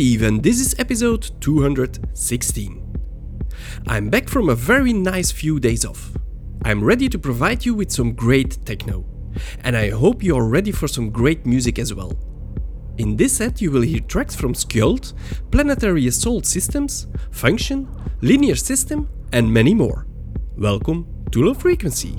Steve and this is episode 216. I'm back from a very nice few days off. I'm ready to provide you with some great techno. And I hope you are ready for some great music as well. In this set you will hear tracks from Skjold, Planetary Assault Systems, Function, Linear System and many more. Welcome to Low Frequency.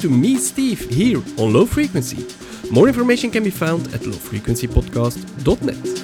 To me, Steve, here on Low Frequency. More information can be found at lowfrequencypodcast.net.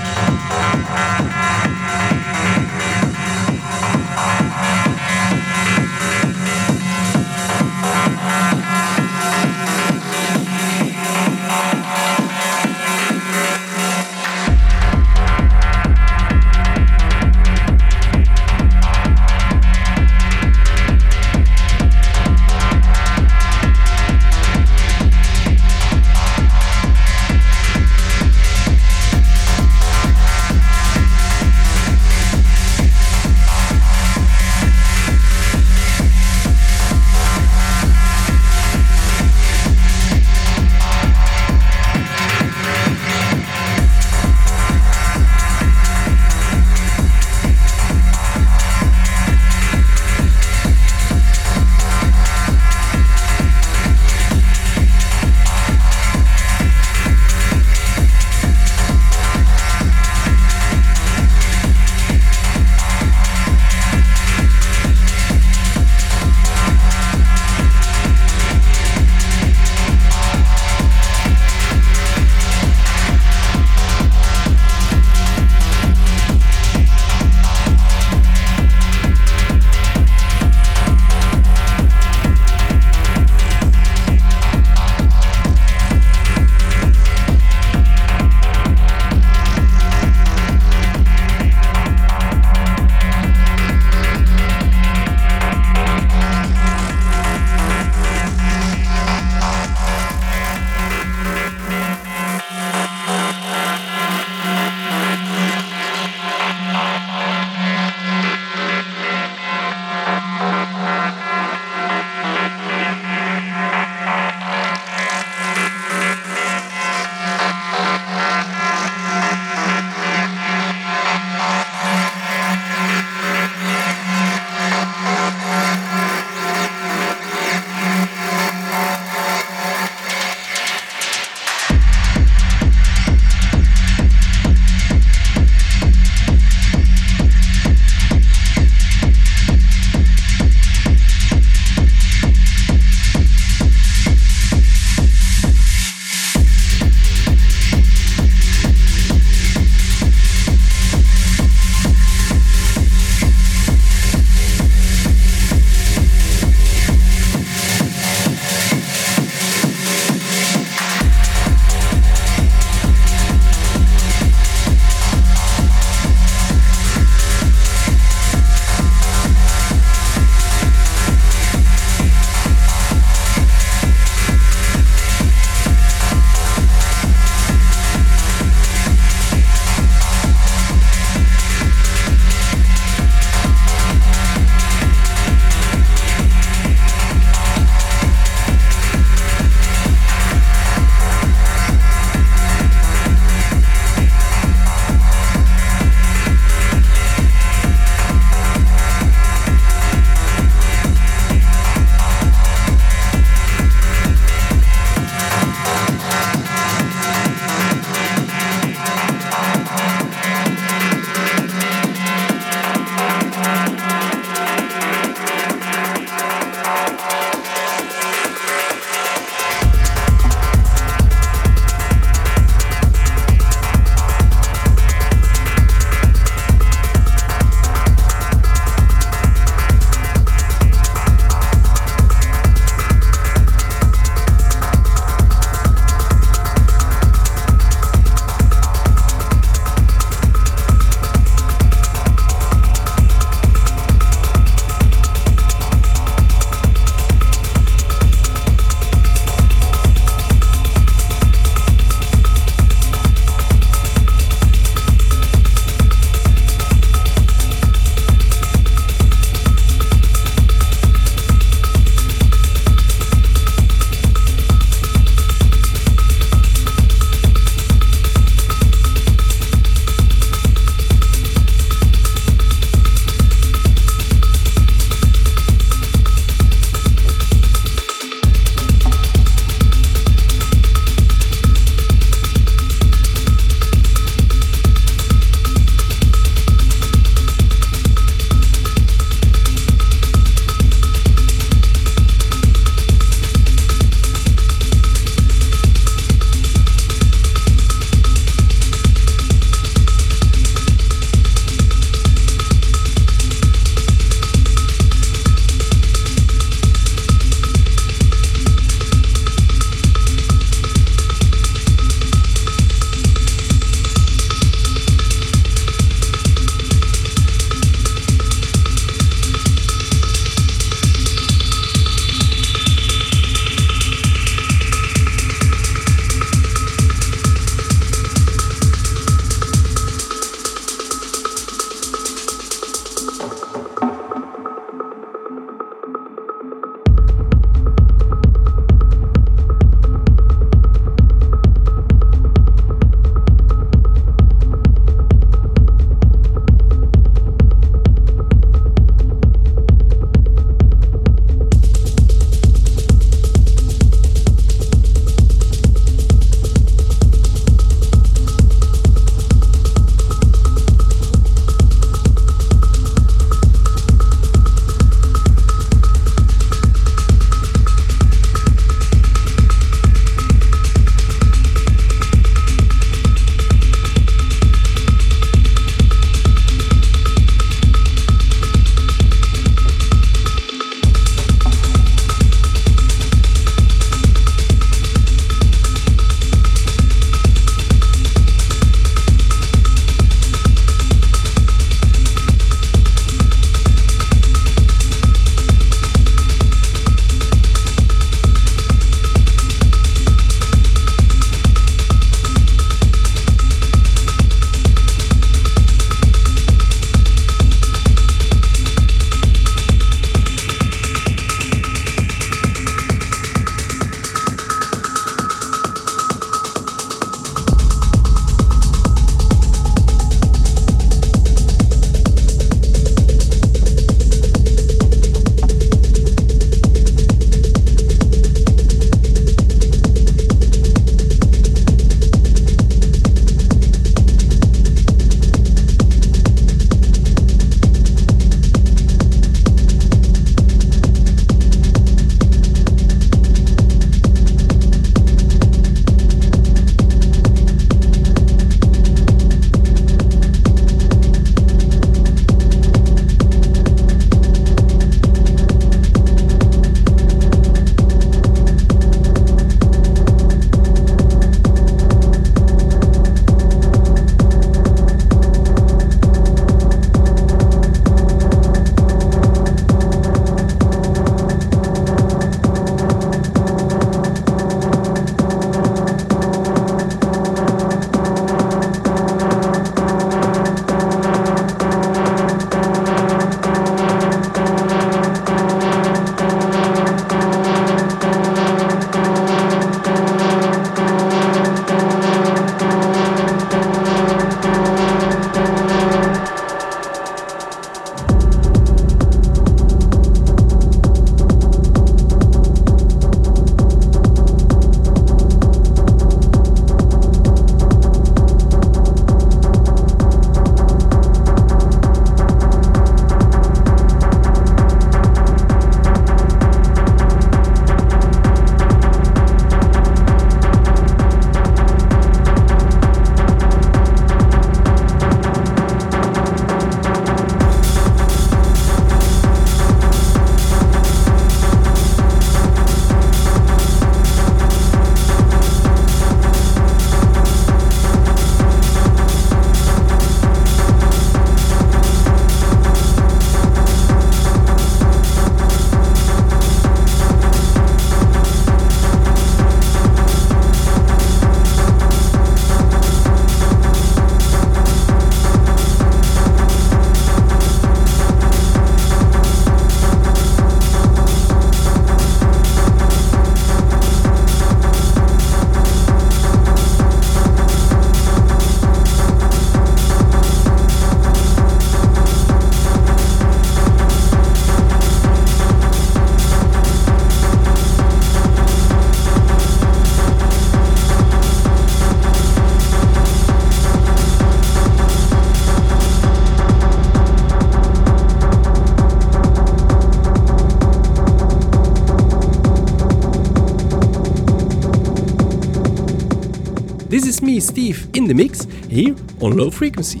on Low Frequency.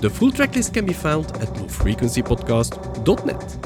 The full tracklist can be found at lowfrequencypodcast.net.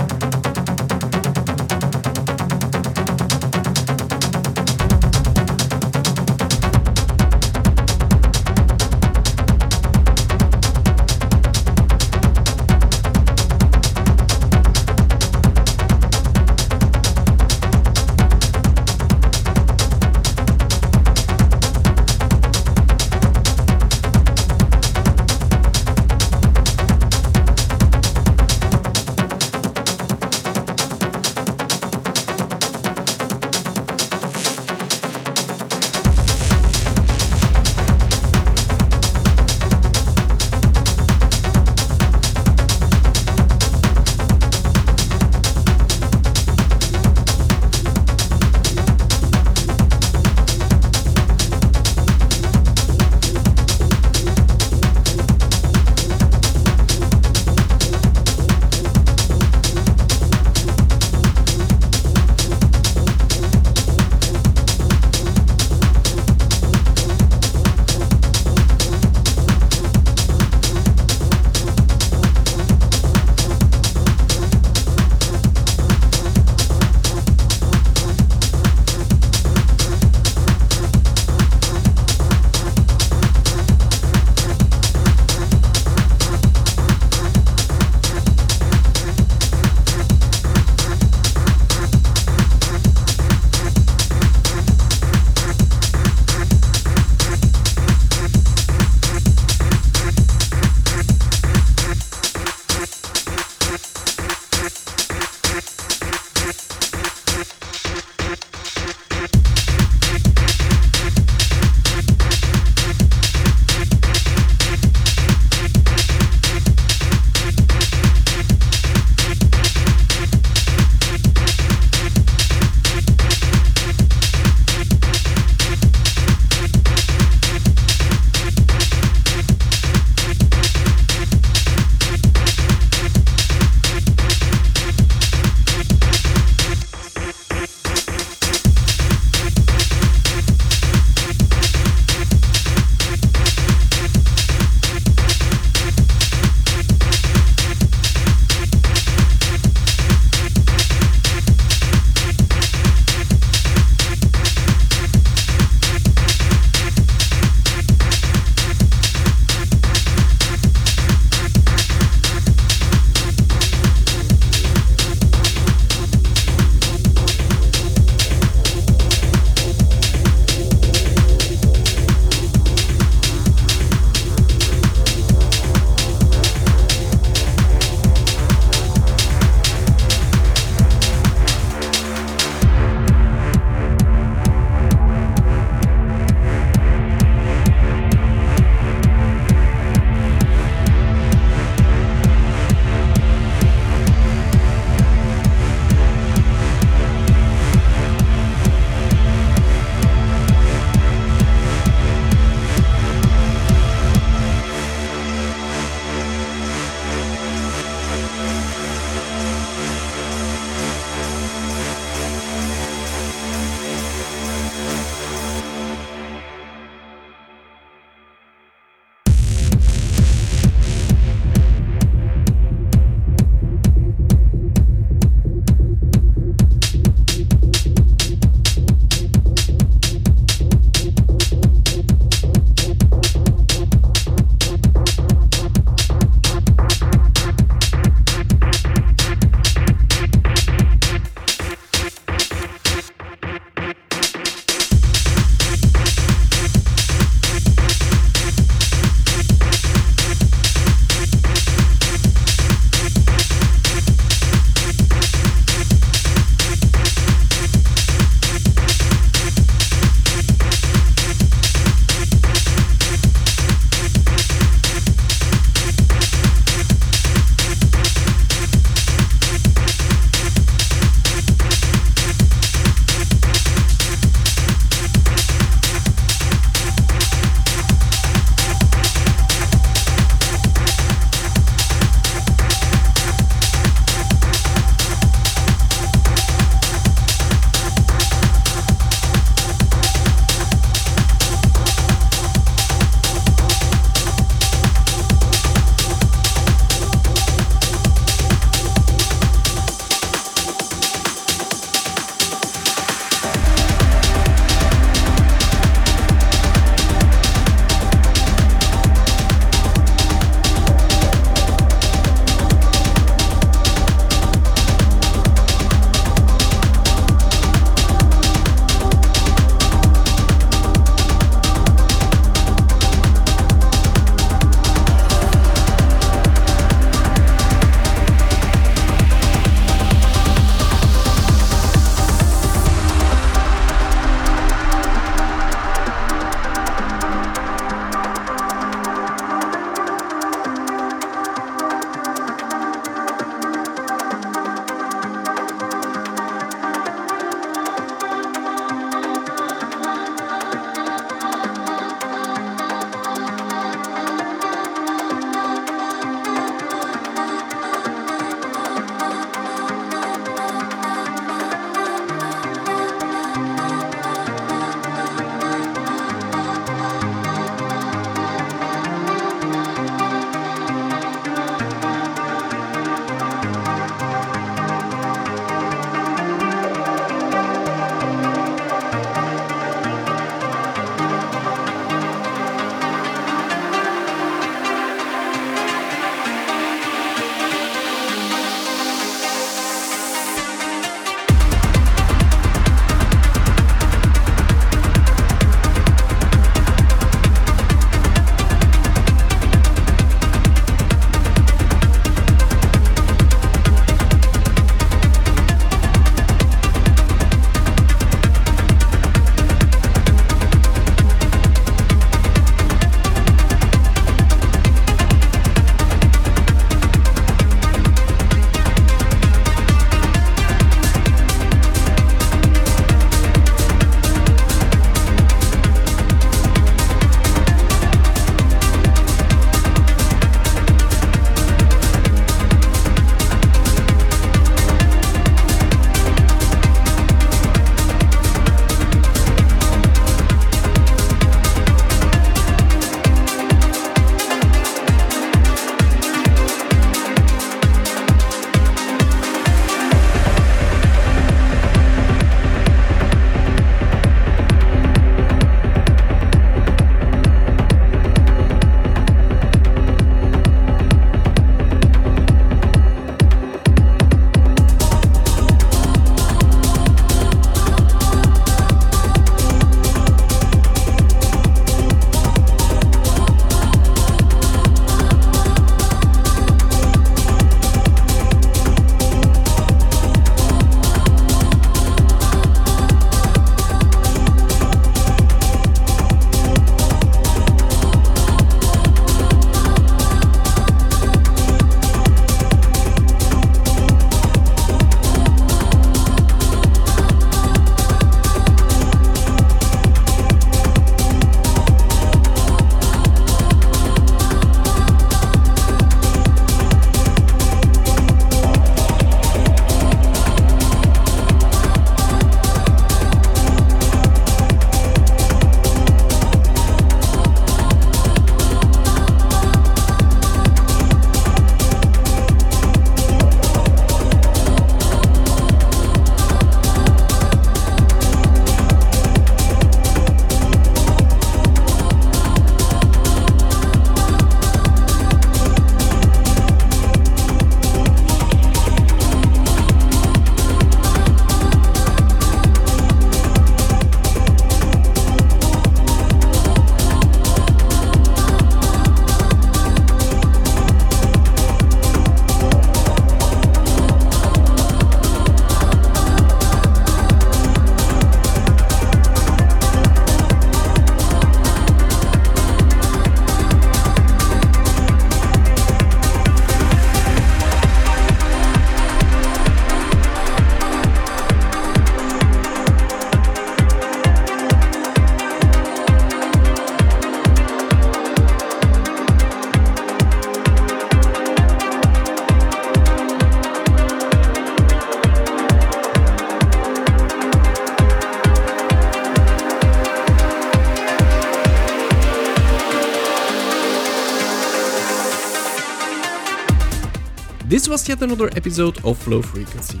This was yet another episode of Low Frequency.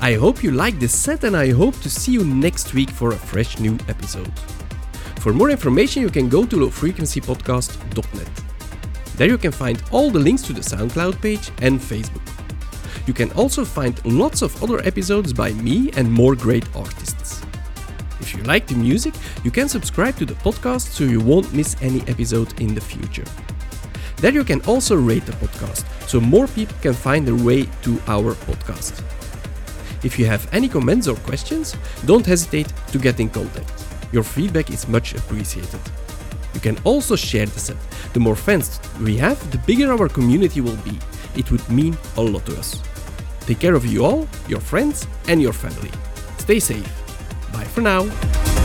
I hope you like this set and I hope to see you next week for a fresh new episode. For more information, you can go to lowfrequencypodcast.net. There you can find all the links to the SoundCloud page and Facebook. You can also find lots of other episodes by me and more great artists. If you like the music, you can subscribe to the podcast so you won't miss any episode in the future. There you can also rate the podcast so more people can find their way to our podcast. If you have any comments or questions, don't hesitate to get in contact. Your feedback is much appreciated. You can also share the set. The more fans we have, the bigger our community will be. It would mean a lot to us. Take care of you all, your friends, and your family. Stay safe. Bye for now.